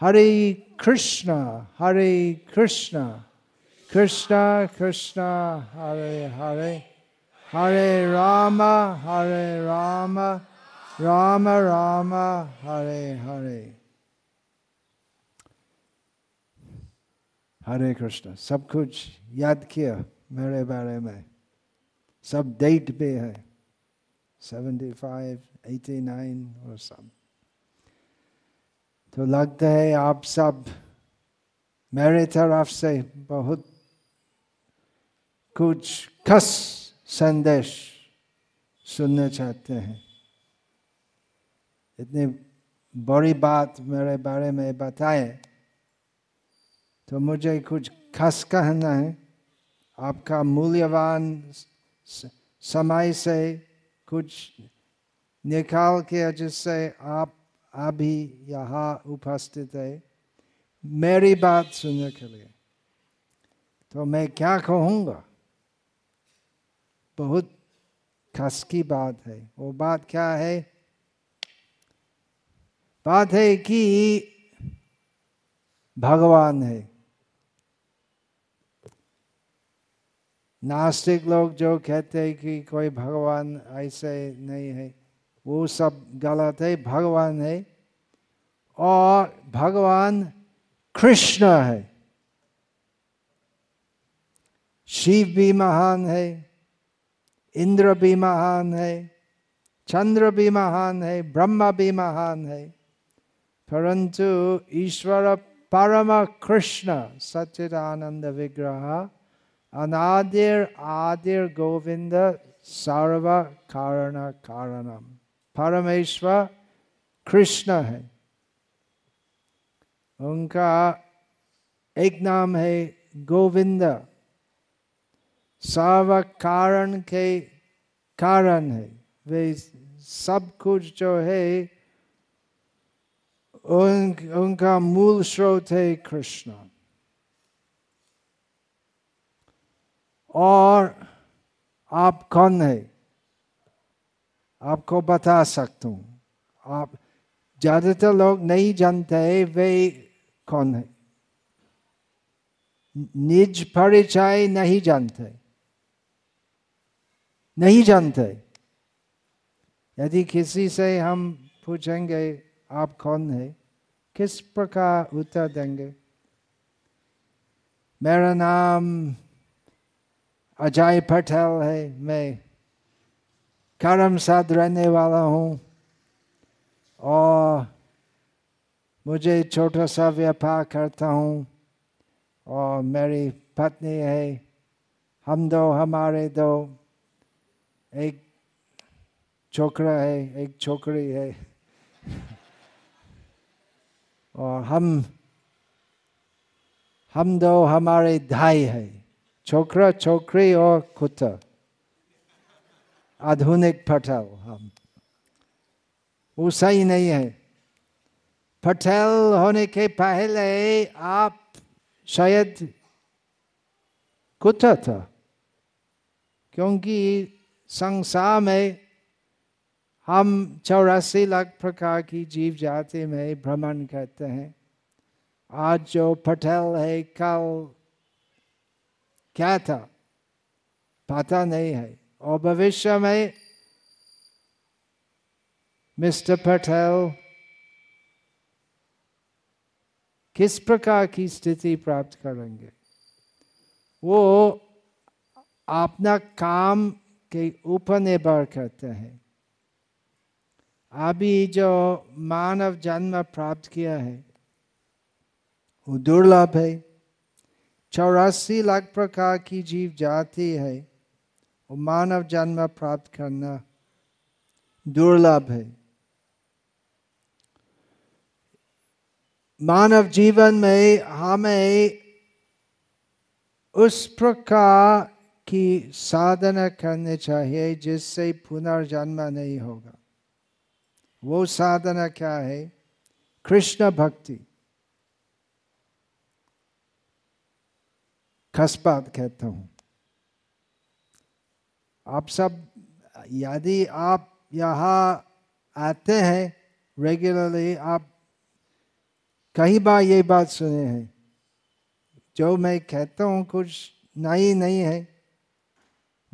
Hare Krishna, Hare Krishna, Krishna Krishna, Hare Hare, Hare Rama, Hare Rama, Rama Rama, Hare Hare. हरे कृष्ण सब कुछ याद किया मेरे बारे में सब डेट पे है सेवेंटी फाइव एटी नाइन और सब तो लगता है आप सब मेरे तरफ़ से बहुत कुछ खस संदेश सुनना चाहते हैं। इतनी बड़ी बात मेरे बारे में बताए तो मुझे कुछ खस कहना है। आपका मूल्यवान समय से कुछ निकाल के जिससे आप अभी यहाँ उपस्थित है। मेरी बात सुनने के लिए। तो मैं क्या कहूँगा? बहुत खास की बात है। वो बात क्या है? बात है कि भगवान है। नास्तिक लोग जो कहते हैं कि कोई भगवान ऐसे नहीं है। वो सब गलत है, भगवान है। और भगवान कृष्ण है। शिव भी महान है, इंद्र भी महान है, चंद्र भी महान है, ब्रह्मा भी महान है। परंतु ईश्वर परम कृष्ण, सच्चिदानंद विग्रह, अनादिर आदिर गोविंद सर्व कारण कारणम। परमेश्वर कृष्ण है। उनका एक नाम है गोविंद। सर्व कारण के कारण है। वे सब कुछ जो है उन, उनका मूल स्रोत है कृष्ण। और आप कौन है? आपको बता सकता हूँ। आप ज़्यादातर लोग नहीं जानते वे कौन है। निज परिचय नहीं जानते। नहीं जानते। यदि किसी से हम पूछेंगे, आप कौन है? किस प्रकार उत्तर देंगे? मेरा नाम अजय पटेल है। मैं करम साथ रहने वाला हूँ और मुझे छोटा सा व्यापार करता हूँ और मेरी पत्नी है हम दो हमारे दो एक छोकरा है एक छोकरी है और हम हम दो हमारे धाई है छोकरा छोकरी और कुत्ता आधुनिक पटेल, हम। वो सही नहीं है। पटेल होने के पहले आप शायद कुत्ता था, क्योंकि संसार में हम चौरासी लाख प्रकार की जीव जाति में भ्रमण करते हैं। आज जो पटेल है, कल क्या था? पता नहीं है। और भविष्य में मिस्टर पटेल किस प्रकार की स्थिति प्राप्त करेंगे? वो अपना काम के ऊपर निर्भर करते हैं। अभी जो मानव जन्म प्राप्त किया है, वो दुर्लभ है। चौरासी लाख प्रकार की जीव जाति है। वो मानव जन्म प्राप्त करना दुर्लभ है। मानव जीवन में हमें उस प्रकार की साधना करनी चाहिए जिससे पुनर्जन्म नहीं होगा। वो साधना क्या है? कृष्ण भक्ति। खसपात कहता हूँ। आप सब, यदि आप यहाँ आते हैं रेगुलरली आप कई बार ये बात सुने हैं। जो मैं कहता हूँ, कुछ नई नहीं है।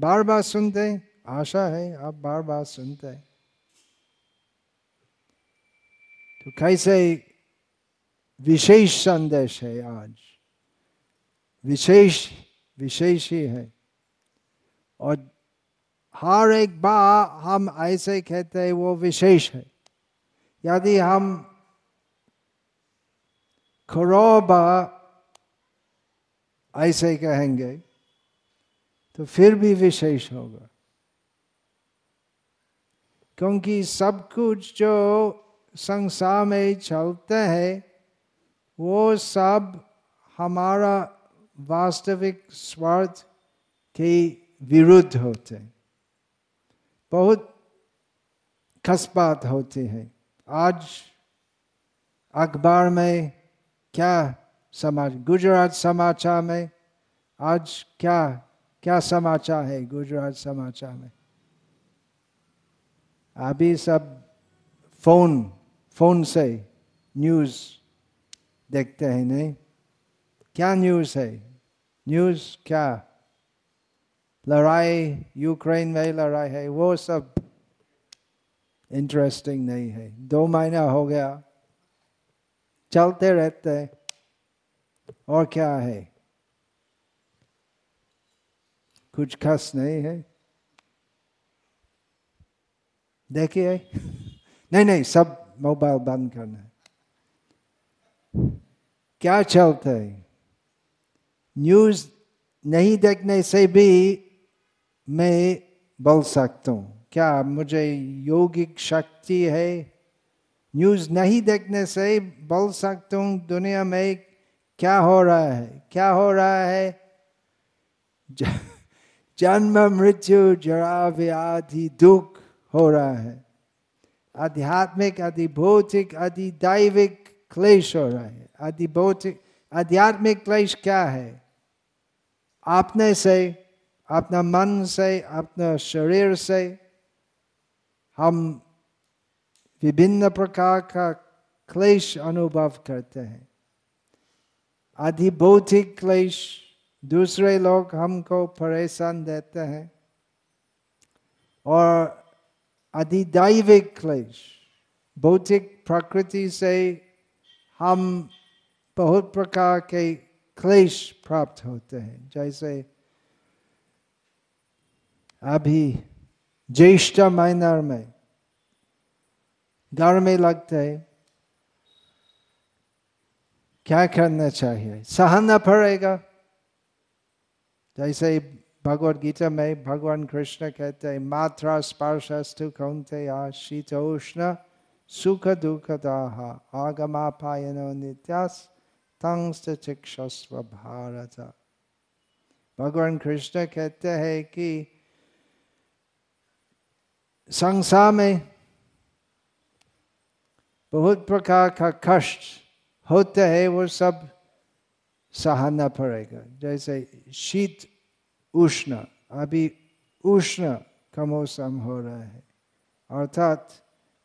बार बार सुनते हैं, आशा है, आप बार बार सुनते हैं। तो कैसे विशेष संदेश है आज? विशेष विशेष ही है। और हर एक बार हम ऐसे कहते हैं, वो विशेष है। यदि हम खरोबा ऐसे कहेंगे तो फिर भी विशेष होगा। क्योंकि सब कुछ जो संसार में चलते हैं, वो सब हमारा वास्तविक स्वार्थ के विरुद्ध होते बहुत खस बात होती है। आज अखबार में क्या समाचार गुजरात समाचार में आज क्या क्या समाचार है गुजरात समाचार में? अभी सब फ़ोन फ़ोन से न्यूज़ देखते हैं, नहीं? क्या न्यूज़ है? न्यूज़ क्या? लड़ाई यूक्रेन में लड़ाई है वो सब इंटरेस्टिंग नहीं है दो महीना हो गया चलते रहते और क्या है कुछ खास नहीं है देखिए नहीं नहीं सब मोबाइल बंद करना है क्या चलता है न्यूज़ नहीं देखने से भी मैं बोल सकता हूँ। क्या मुझे योगिक शक्ति है? न्यूज़ नहीं देखने से बोल सकता हूँ। दुनिया में क्या हो रहा है? क्या हो रहा है? जन्म, मृत्यु जरा व्याधि दुख हो रहा है। आध्यात्मिक, आदि भौतिक, आदि दैविक क्लेश हो रहा है। आदि भौतिक, आध्यात्मिक क्लेश क्या है? आपने से अपना मन से, अपना शरीर से, हम विभिन्न प्रकार का क्लेश अनुभव करते हैं। आदि भौतिक क्लेश दूसरे लोग हमको परेशान देते हैं। और अधिदैविक क्लेश भौतिक प्रकृति से हम बहुत प्रकार के क्लेश प्राप्त होते हैं। जैसे अभी ज्येष्ठ महीना में घर में लगते क्या करना चाहिए? सहना पड़ेगा। जैसे भगवद गीता में भगवान कृष्ण कहते हैं, मात्रा स्पर्श स्पर्शस्तु कौनते शीतोष्ण सुख दुख दाह आगमापायनो नित्यास तंग भारत। भगवान कृष्ण कहते हैं कि संसार में बहुत प्रकार का कष्ट होते हैं वो सब सहना पड़ेगा जैसे शीत उष्ण अभी उष्ण का मौसम हो रहा है अर्थात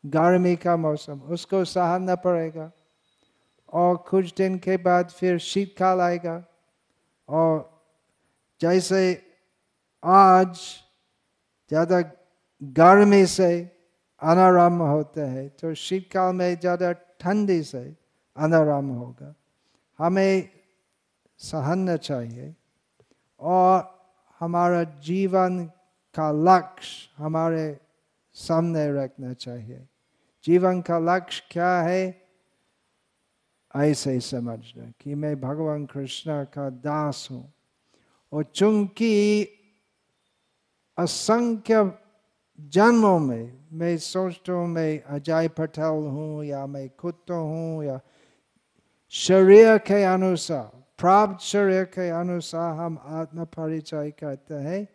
गर्मी का मौसम उसको सहना पड़ेगा और कुछ दिन के बाद फिर शीतकाल आएगा और जैसे आज ज़्यादा गर्मी से अनाराम होते हैं तो शीतकाल में ज़्यादा ठंडी से अनाराम होगा। हमें सहना चाहिए और हमारा जीवन का लक्ष्य हमारे सामने रखना चाहिए। जीवन का लक्ष्य क्या है? ऐसे ही समझना कि मैं भगवान कृष्ण का दास हूँ और चूँकि असंख्य जन्मों में, मैं सोचता हूँ मैं अजय पटेल हूँ या मैं कुत्ता हूँ या शरीर के अनुसार, प्राप्त शरीर के अनुसार हम आत्म परिचय करते हैं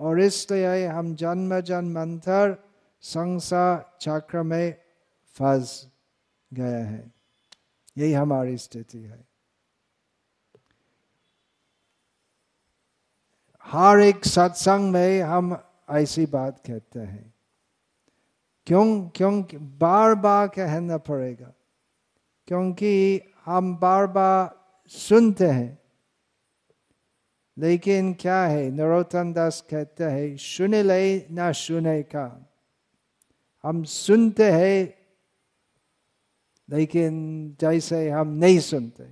और इसलिए हम जन्म जन्मांतर संसार चक्र में फंस गए हैं। यही हमारी स्थिति है। हर एक सत्संग में हम ऐसी बात कहते हैं। क्यों क्यों बार बार कहना पड़ेगा? क्योंकि हम बार बार सुनते हैं। लेकिन क्या है, नरोत्तम दास कहते हैं, सुन ले ना सुने का। हम सुनते हैं, लेकिन जैसे हम नहीं सुनते,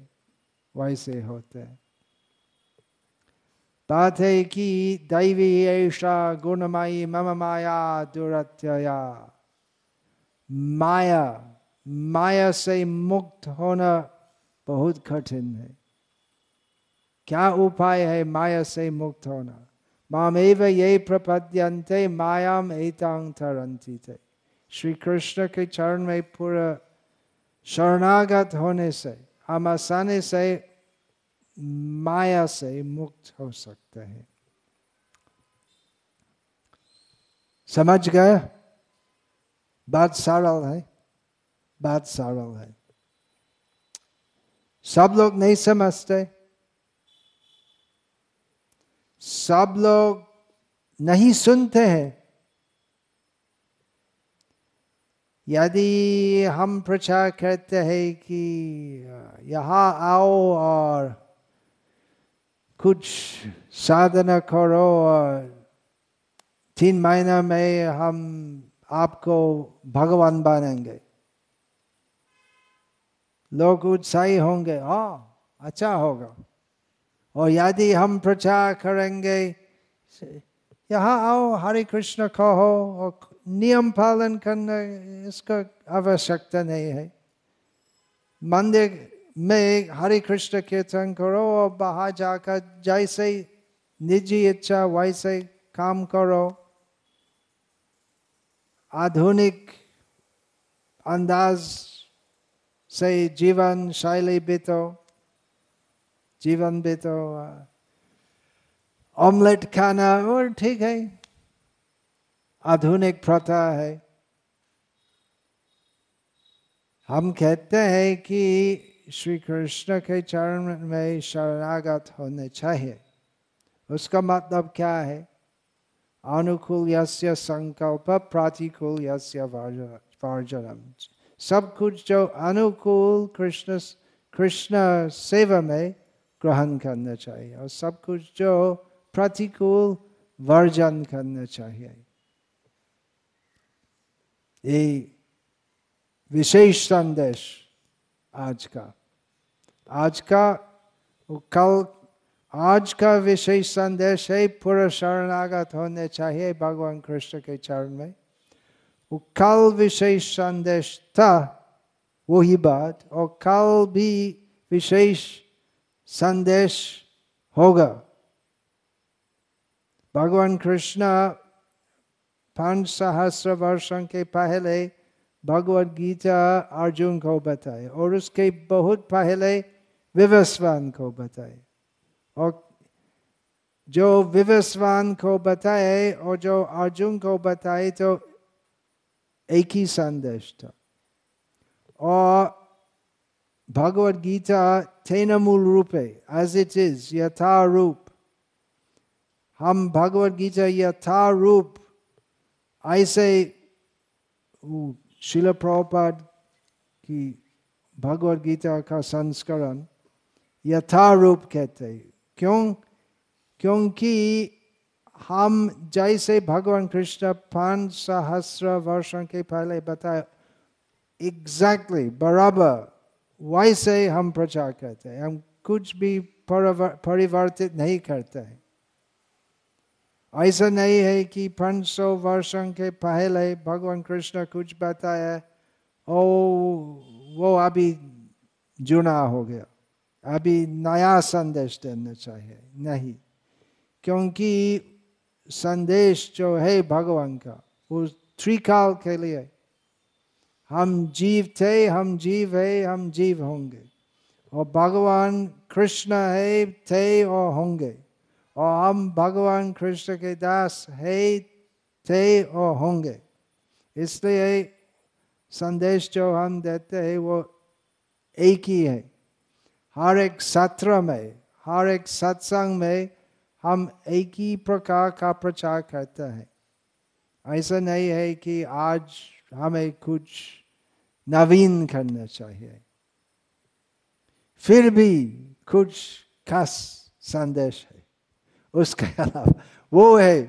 वैसे होते हैं। बात है कि दैवी ऐसा गुणमयी मम माया दुरत्यया। माया माया से मुक्त होना बहुत कठिन है। क्या उपाय है माया से मुक्त होना? मामेव ये प्रपद्यंते मायाम एतांग तरंती थे श्री कृष्ण के चरण में पूरा शरणागत होने से, हम आसानी से माया से मुक्त हो सकते हैं। समझ गए? बात सरल है। बात सरल है। सब लोग नहीं समझते। सब लोग नहीं सुनते हैं। यदि हम प्रचार करते हैं कि, यहाँ आओ और कुछ साधना करो और तीन महीना में हम आपको भगवान बनेंगे। लोग उत्साही होंगे हाँ अच्छा होगा। और यदि हम प्रचार करेंगे, यहाँ आओ, हरे कृष्ण कहो, और नियम पालन करना इसका आवश्यकता नहीं है। मंदिर में हरे कृष्ण कीर्तन करो और बाहर जाकर जैसे निजी इच्छा वैसे काम करो। आधुनिक अंदाज से जीवन शैली बीतो, जीवन बीतो। ऑमलेट खाना, और ठीक है। आधुनिक प्रथा है। हम कहते हैं कि श्री कृष्ण के चरण में शरणागत होने चाहिए। उसका मतलब क्या है? अनुकूल यस्य संकल्प प्रतिकूल यस्य वर्जनम सब कुछ जो अनुकूल कृष्ण कृष्ण सेवा में ग्रहण करना चाहिए और सब कुछ जो प्रतिकूल वर्जन करना चाहिए। ये विशेष संदेश आज का। आज का कल, आज का विशेष संदेश है, पूरा शरणागत होने चाहिए भगवान कृष्ण के चरण में। वो कल विशेष संदेश था, वही बात, और कल भी विशेष संदेश होगा। भगवान कृष्ण पाँच सहस्र वर्षों के पहले भगवत गीता अर्जुन को बताए और उसके बहुत पहले विवस्वान को बताए और जो विवस्वान को बताए और जो अर्जुन को बताए तो एक ही संदेश था और भगवत गीता मूल रूप एज इट इज़ यथा रूप हम भगवत गीता यथा रूप ऐसे शिल प्रभुपाद की भगवत गीता का संस्करण यथा रूप कहते क्यों क्योंकि हम जैसे भगवान कृष्ण पाँच सहस्र वर्षों के पहले बताए एग्जैक्टली exactly, बराबर वैसे हम प्रचार करते हैं हम कुछ भी परिवर्तित नहीं करते हैं ऐसा नहीं है कि पाँच सौ वर्षों के पहले भगवान कृष्ण कुछ बताया, ओ, वो अभी जुना हो गया। अभी नया संदेश देना चाहिए। नहीं, क्योंकि संदेश जो है भगवान का, वो त्रिकाल के लिए। हम जीव थे, हम जीव है, हम जीव होंगे। और भगवान कृष्ण है, थे और होंगे। और हम भगवान कृष्ण के दास है थे और होंगे। इसलिए संदेश जो हम देते हैं वो एक ही है। हर एक सत्र में, हर एक सत्संग में हम एक ही प्रकार का प्रचार करते हैं। ऐसा नहीं है कि आज हमें कुछ नवीन करना चाहिए। फिर भी कुछ खास संदेश है। उसके अलावा, वो है।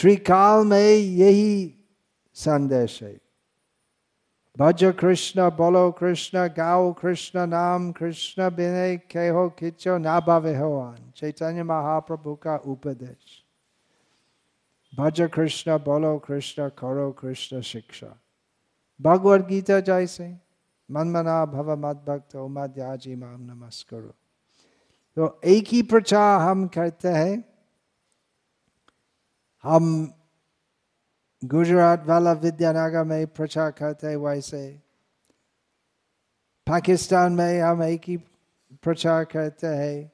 त्रिकाल में यही संदेश है। भज कृष्ण, बोलो कृष्ण, गाओ कृष्ण, नाम कृष्ण, बिने हो खिंचो ना भावे हो आन। चैतन्य महाप्रभु का उपदेश। भज कृष्ण, बोलो कृष्ण, करो कृष्ण शिक्षा। भगवद गीता जैसे। मन मना भव मद भक्त उमाद्याजी माम नमस्करो। तो एक ही प्रचार हम करते हैं। हम गुजरात वाला विद्यानगर में प्रचार करते हैं वैसे। पाकिस्तान में हम एक ही प्रचार करते हैं।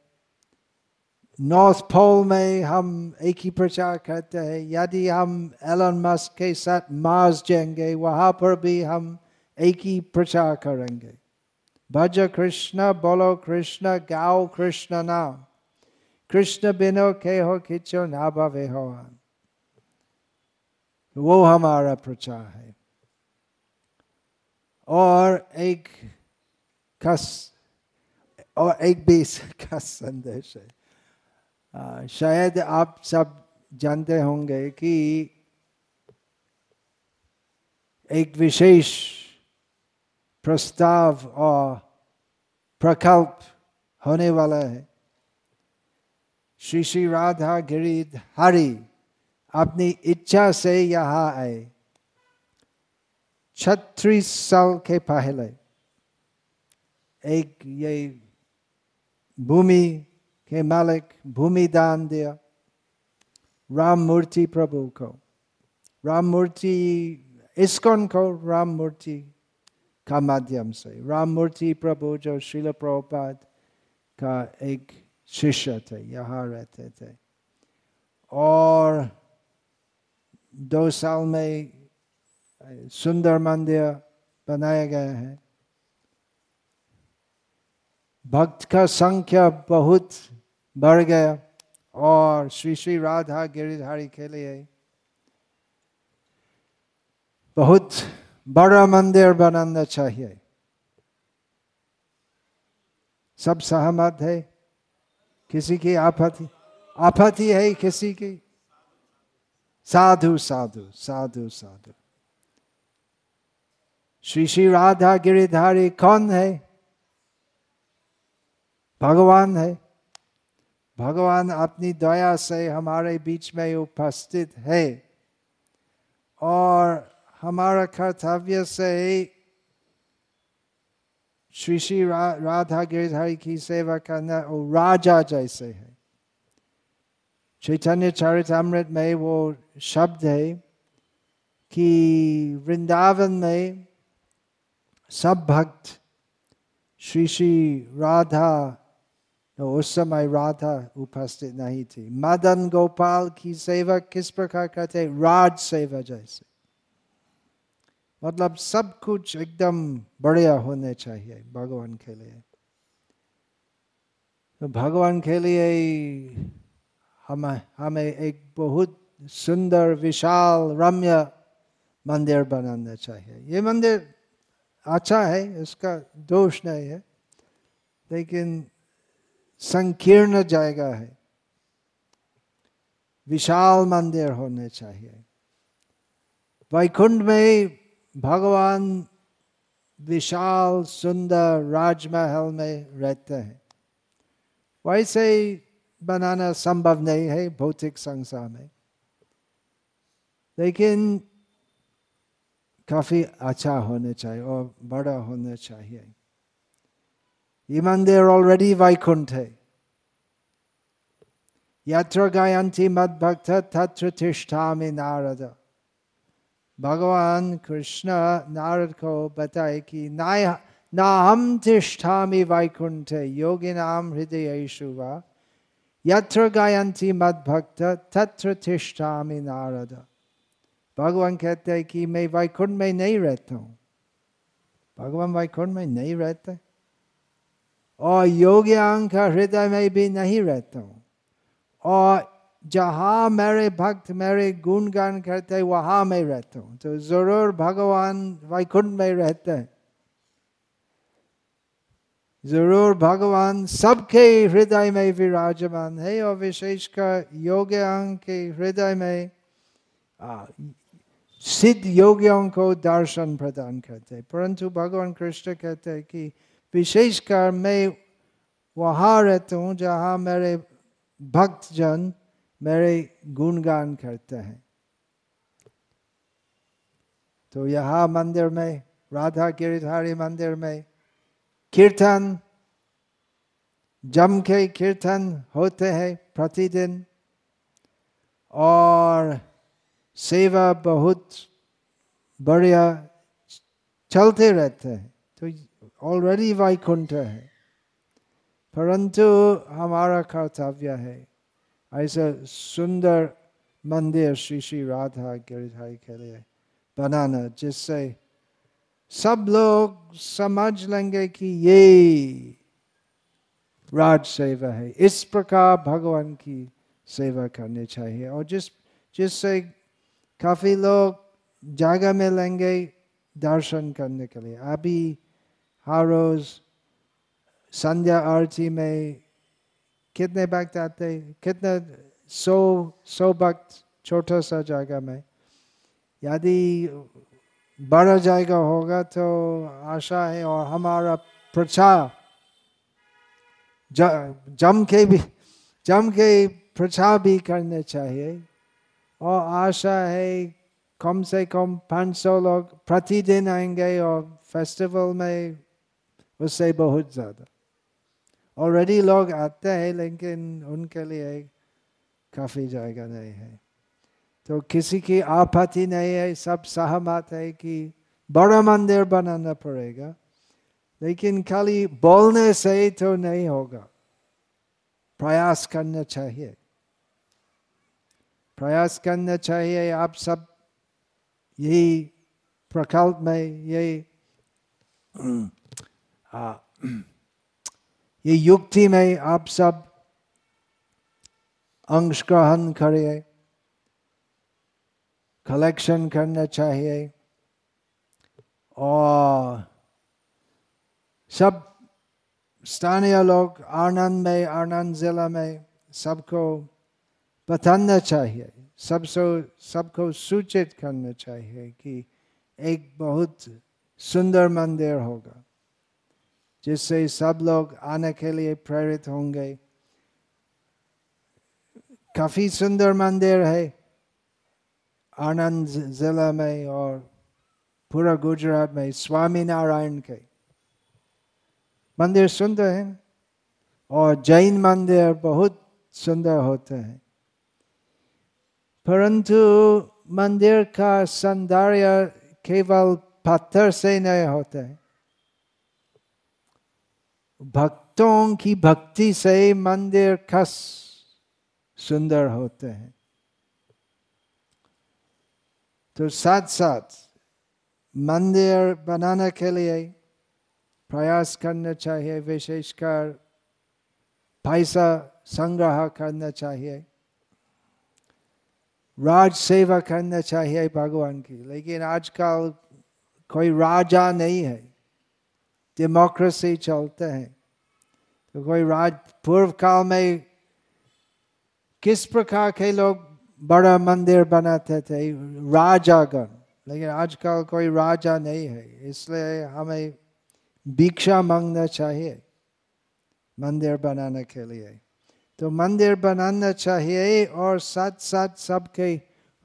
नॉर्थ पोल में हम एक ही प्रचार करते हैं। यदि हम एलन मस्क के साथ मार्स जाएँगे, वहाँ पर भी हम एक ही प्रचार करेंगे। भज कृष्ण बोलो कृष्ण गाओ कृष्ण नाम कृष्ण बिनो के हो खिंचो ना भवे हो वो हमारा प्रचार है और एक खस और एक भी खस संदेश है आ, शायद आप सब जानते होंगे कि एक विशेष प्रस्ताव और प्रकल्प होने वाला है। श्री श्री राधा गिरिध हरि, अपनी इच्छा से यहाँ आए। छत्तीस साल के पहले एक ये भूमि के मालिक भूमि दान दिया राम मूर्ति प्रभु को। राम मूर्ति, इस्कॉन को राम मूर्ति का माध्यम से राम मूर्ति प्रभु जो शिल प्रभुपाद का एक शिष्य थे यहाँ रहते थे और दो साल में सुंदर मंदिर बनाया गया है भक्त का संख्या बहुत बढ़ गया और श्री श्री राधा गिरिधारी के लिए बहुत बड़ा मंदिर बनाना चाहिए सब सहमत है? किसी की आपत्ति? आपत्ति है किसी की? साधु साधु साधु साधु। श्री श्री राधा गिरिधारी कौन है? भगवान है। भगवान अपनी दया से हमारे बीच में उपस्थित है। और हमारा कर्तव्य से श्री श्री रा, राधा गिरधारी की सेवा करना और राजा जैसे है। चैतन्य चरितमृत में वो शब्द है कि वृंदावन में सब भक्त श्री श्री राधा तो उस समय राधा उपस्थित नहीं थी। मदन गोपाल की सेवा किस प्रकार करते? राज सेवा जैसे। मतलब सब कुछ एकदम बढ़िया होने चाहिए भगवान के लिए। तो भगवान के लिए हमें हमें एक बहुत सुंदर, विशाल, रम्य मंदिर बनाना चाहिए। ये मंदिर अच्छा है, इसका दोष नहीं है, लेकिन संकीर्ण जगह है। विशाल मंदिर होने चाहिए। वैकुंठ में भगवान विशाल सुंदर राजमहल में रहते हैं। वैसे ही बनाना संभव नहीं है भौतिक संसार में। लेकिन काफ़ी अच्छा होने चाहिए और बड़ा होना चाहिए। ये मंदिर ऑलरेडी वैकुंठ है। यत्र गायंती मद भक्त तत्र तिष्ठा में नारद। भगवान कृष्ण नारद को बताए कि ना हम तिष्ठा वैकुंठ योगी नाम हृदय शुवा यत्र गायंती मद भक्त तत्र तिष्ठामि नारद। भगवान कहते हैं कि मैं वैकुंठ में नहीं रहता हूँ। भगवान वैकुंठ में नहीं रहते। और योग्यांग का हृदय में भी नहीं रहता हूँ। और जहाँ मेरे भक्त मेरे गुणगान करते हैं, वहाँ मैं रहता हूँ। तो ज़रूर भगवान वैकुंठ में रहते हैं। ज़रूर भगवान सबके हृदय में विराजमान है और विशेषकर योग्यांग के हृदय में सिद्ध योगियों को दर्शन प्रदान करते हैं। परंतु भगवान कृष्ण कहते हैं कि विशेषकर मैं वहाँ रहता हूँ जहाँ मेरे भक्त जन मेरे गुणगान करते हैं। तो यहाँ मंदिर में, राधा गिरिधारी मंदिर में कीर्तन, जम के कीर्तन होते हैं प्रतिदिन। और सेवा बहुत बढ़िया चलते रहते हैं। तो ऑलरेडी वैकुंठ है। परंतु हमारा कर्तव्य है ऐसा सुंदर मंदिर श्री श्री राधा गिरिधारी के लिए बनाना, जिससे सब लोग समझ लेंगे कि ये राज सेवा है। इस प्रकार भगवान की सेवा करनी चाहिए और जिस, जिससे काफ़ी लोग जगह में लेंगे दर्शन करने के लिए। अभी हर रोज संध्या आरती में कितने भक्त आते कितने सौ सौ भक्त छोटा सा जगह में। यदि बड़ा जाएगा होगा तो आशा है और हमारा प्रचार जम के भी, जम के प्रचार भी करने चाहिए। और आशा है कम से कम पाँच सौ लोग प्रतिदिन आएँगे और फेस्टिवल में उससे बहुत ज़्यादा। ऑलरेडी लोग आते हैं लेकिन उनके लिए काफ़ी जगह नहीं है तो किसी की आपत्ति नहीं है सब सहमत है कि बड़ा मंदिर बनाना पड़ेगा लेकिन खाली बोलने से ही तो नहीं होगा प्रयास करना चाहिए प्रयास करना चाहिए आप सब यही प्रकल्प में यही ये युक्ति में आप सब अंश ग्रहण करिए कलेक्शन करना चाहिए, और सब स्थानीय लोग, आनंद में, आनंद जिला में सबको बताना चाहिए, सबसे, सबको सूचित करना चाहिए कि एक बहुत सुंदर मंदिर होगा। जिससे सब लोग आने के लिए प्रेरित होंगे। काफ़ी सुंदर मंदिर है, आनंद जिला में और पूरा गुजरात में स्वामी नारायण के। मंदिर सुंदर है और जैन मंदिर बहुत सुंदर होते हैं। परंतु मंदिर का सौंदर्य केवल पत्थर से नहीं होता है। भक्तों की भक्ति से मंदिर खस सुंदर होते हैं। तो साथ साथ मंदिर बनाने के लिए प्रयास करना चाहिए, विशेषकर पैसा संग्रह करना चाहिए। राज सेवा करना चाहिए भगवान की, लेकिन आजकल कोई राजा नहीं है। डेमोक्रेसी चलते हैं। तो कोई राज पूर्व काल में किस प्रकार के लोग बड़ा मंदिर बनाते थे? राजागण। लेकिन आजकल कोई राजा नहीं है, इसलिए हमें भिक्षा मांगना चाहिए मंदिर बनाने के लिए। तो मंदिर बनाना चाहिए और साथ साथ सबके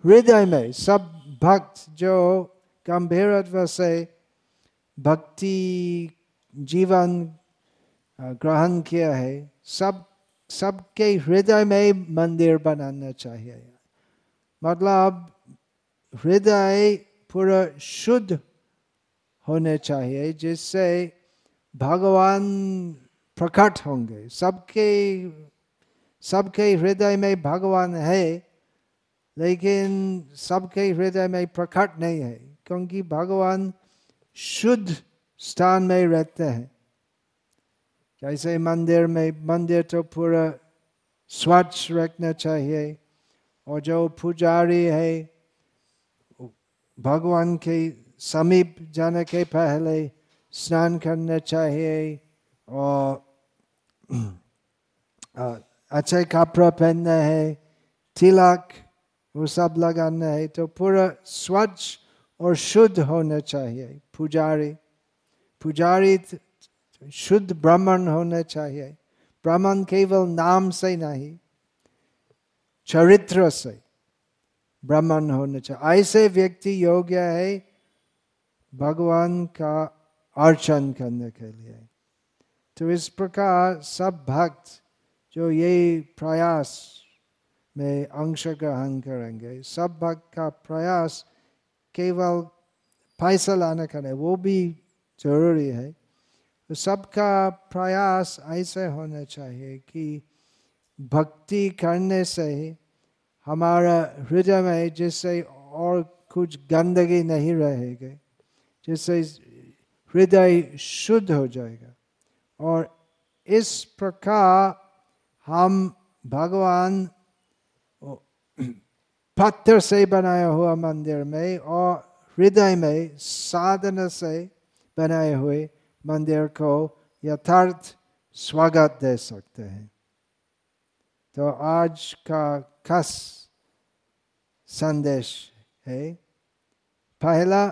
हृदय में सब भक्त जो गंभीर से भक्ति जीवन ग्रहण किया है, सब, सबके हृदय में मंदिर बनाना चाहिए। मतलब हृदय पूरा शुद्ध होने चाहिए, जिससे भगवान प्रकट होंगे। सबके सबके हृदय में भगवान है, लेकिन सबके हृदय में प्रकट नहीं है, क्योंकि भगवान शुद्ध स्थान में रहते हैं जैसे मंदिर में मंदिर तो पूरा स्वच्छ रखना चाहिए और जो पुजारी है भगवान के समीप जाने के पहले स्नान करना चाहिए और अच्छे कपड़ा पहनना है तिलक वो सब लगाना है तो पूरा स्वच्छ और शुद्ध होना चाहिए पुजारी पुजारी शुद्ध ब्राह्मण होना चाहिए। ब्राह्मण केवल नाम से नहीं, चरित्र से ब्राह्मण होना चाहिए। ऐसे व्यक्ति योग्य है भगवान का अर्चन करने के लिए। तो इस प्रकार सब भक्त जो ये प्रयास में अंश ग्रहण करेंगे, सब भक्त का प्रयास केवल पैसा लाने का नहीं, वो भी ज़रूरी है। तो सबका प्रयास ऐसे होना चाहिए कि भक्ति करने से हमारा हृदय में जिससे और कुछ गंदगी नहीं रहेगी, जिससे हृदय शुद्ध हो जाएगा। और इस प्रकार हम भगवान पत्थर से बनाया हुआ मंदिर में और हृदय में साधन से बनाए हुए मंदिर को यथार्थ स्वागत दे सकते हैं। तो आज का खास संदेश है। पहला,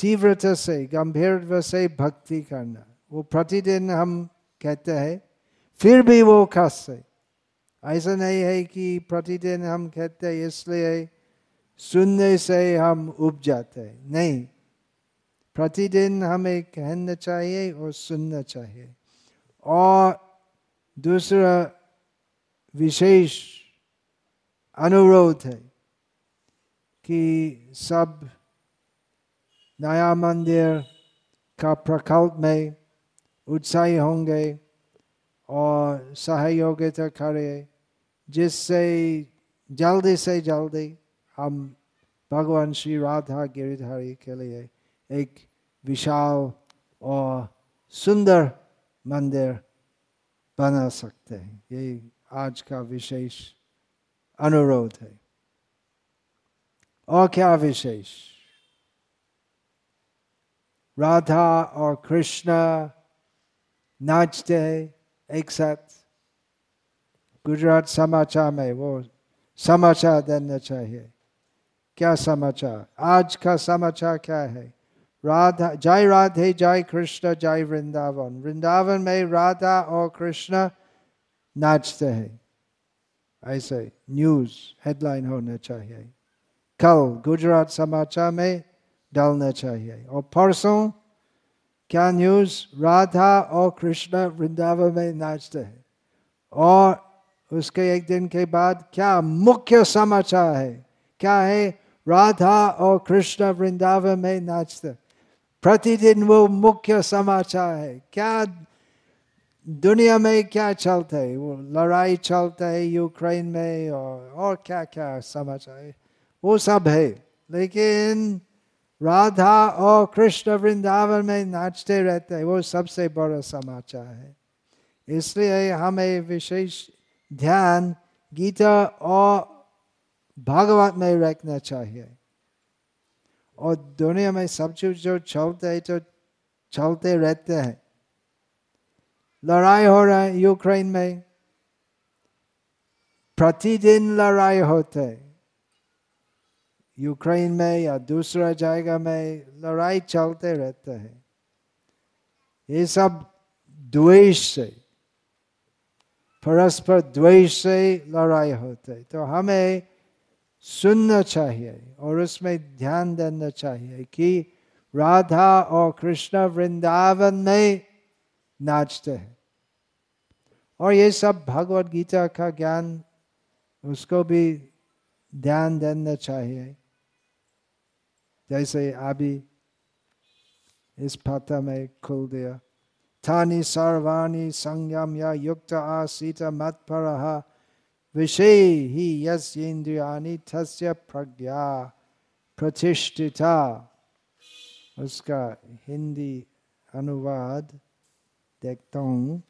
तीव्रता से गंभीर से भक्ति करना। वो प्रतिदिन हम कहते हैं, फिर भी वो खास है। ऐसा नहीं है कि प्रतिदिन हम कहते हैं, इसलिए सुनने से हम उब जाते हैं। नहीं प्रतिदिन हमें कहना चाहिए और सुनना चाहिए। और दूसरा विशेष अनुरोध है कि सब नया मंदिर का प्रकल्प में उत्साही होंगे और सहयोगिता करें, जिससे जल्दी से जल्दी हम भगवान श्री राधा गिरिधारी के लिए एक विशाल और सुंदर मंदिर बना सकते हैं। ये आज का विशेष अनुरोध है। और क्या विशेष? राधा और कृष्ण नाचते हैं एक साथ। गुजरात समाचार में वो समाचार देना चाहिए। क्या समाचार? आज का समाचार क्या है? राधा जय राधे जय कृष्ण जय वृंदावन वृंदावन में राधा और कृष्ण नाचते हैं ऐसे न्यूज़ हेडलाइन होना चाहिए कल गुजरात समाचार में डालना चाहिए और परसों क्या न्यूज़ राधा और कृष्ण वृंदावन में नाचते हैं और उसके एक दिन के बाद क्या मुख्य समाचार है क्या है राधा और कृष्ण वृंदावन में नाचते प्रतिदिन वो मुख्य समाचार है। क्या दुनिया में क्या चलता है? वो लड़ाई चलता है यूक्रेन में और और क्या क्या समाचार है? वो सब है। लेकिन राधा और कृष्ण वृंदावन में नाचते रहते हैं। वो सबसे बड़ा समाचार है। इसलिए हमें विशेष ध्यान गीता और भागवत में रखना चाहिए। और दुनिया में सब चीज़ जो चलते है तो चलते रहते हैं। लड़ाई हो रहा है यूक्रेन में। प्रतिदिन लड़ाई होते यूक्रेन में या दूसरा जगह में लड़ाई चलते रहते हैं। ये सब द्वेष से, परस्पर द्वेष से लड़ाई होते तो हमें सुनना चाहिए और उसमें ध्यान देना चाहिए कि राधा और कृष्ण वृंदावन में नाचते हैं। और ये सब भगवत गीता का ज्ञान, उसको भी ध्यान देना चाहिए। जैसे अभी इस पाता में खुल दिया, थानी सर्वाणी संयम या युक्त आसीत मत पर विषय ही यस्येन्द्रियानि तस्य प्रज्ञा प्रतिष्ठिता। उसका हिंदी अनुवाद देखता हूँ।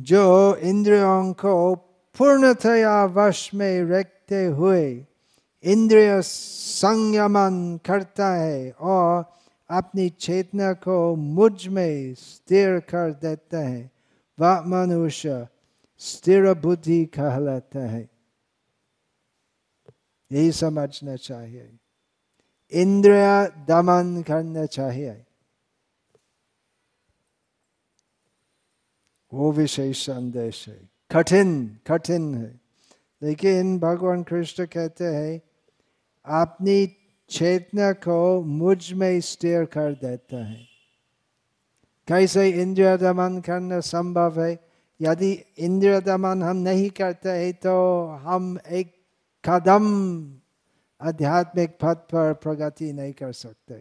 जो इंद्रियों को पूर्णतया वश में रखते हुए इंद्रिय संयमन करता है और अपनी चेतना को मुझमें स्थिर कर देता है। वह मनुष्य स्थिर बुद्धि कहलाता है। यही समझना चाहिए। इंद्रिय दमन करना चाहिए। वो विशेष संदेश है। कठिन कठिन है। लेकिन भगवान कृष्ण कहते हैं अपनी चेतना को मुझमें स्थिर कर देता है। कैसे इंद्रिय दमन करना संभव है? यदि इंद्रिय दमन हम नहीं करते हैं तो हम एक कदम आध्यात्मिक पथ पर प्रगति नहीं कर सकते।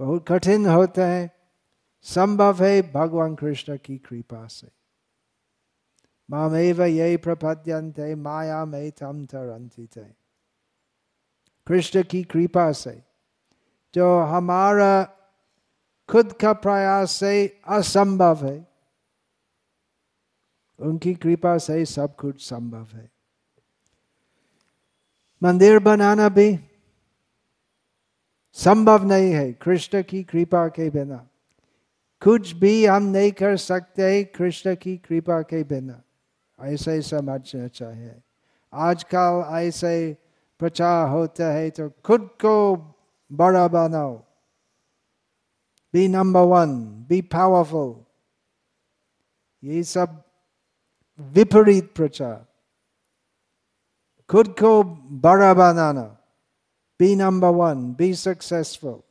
बहुत कठिन होता है। संभव है भगवान कृष्ण की कृपा से। मामेव ये प्रपद्यंते माया में तम तरंती थे कृष्ण की कृपा से जो हमारा खुद का प्रयास से असंभव है उनकी कृपा से सब कुछ संभव है मंदिर बनाना भी संभव नहीं है कृष्ण की कृपा के बिना कुछ भी हम नहीं कर सकते कृष्ण की कृपा के बिना ऐसे ही समझना चाहिए आजकल ऐसे प्रचार होता है तो खुद को बड़ा बनाओ। Be number one be powerful ये सब विपरीत प्रचार। खुद को बड़ा बनाना। Be number one be successful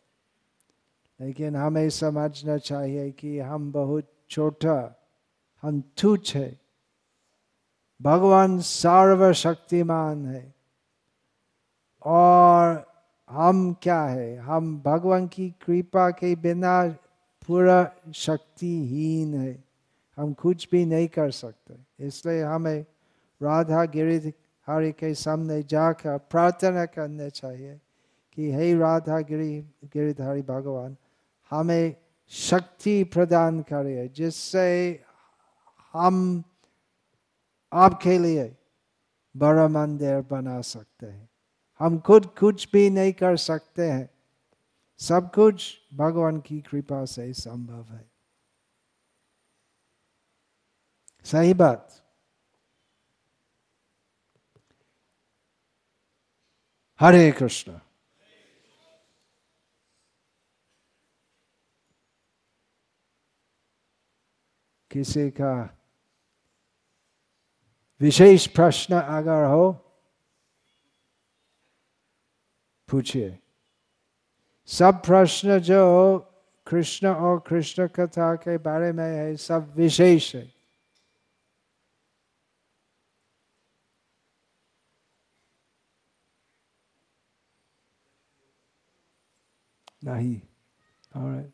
लेकिन हमें समझना चाहिए कि हम बहुत छोटा, हम तुच्छ है। भगवान सर्वशक्तिमान है। और हम क्या है? हम भगवान की कृपा के बिना पूरा शक्तिहीन है। हम कुछ भी नहीं कर सकते। इसलिए हमें राधा गिरी हरि के सामने जाकर प्रार्थना करना चाहिए कि हे राधा गिरी गिरिधारी भगवान, हमें शक्ति प्रदान करे जिससे हम आपके लिए बड़ा मंदिर बना सकते हैं। हम खुद, कुछ भी नहीं कर सकते हैं। सब कुछ भगवान की कृपा से संभव है। सही बात। हरे कृष्ण। किसी का विशेष प्रश्न अगर हो पूछिए। सब प्रश्न जो कृष्ण और कृष्ण कथा के बारे में है, सब विशेष है। नहीं। All right.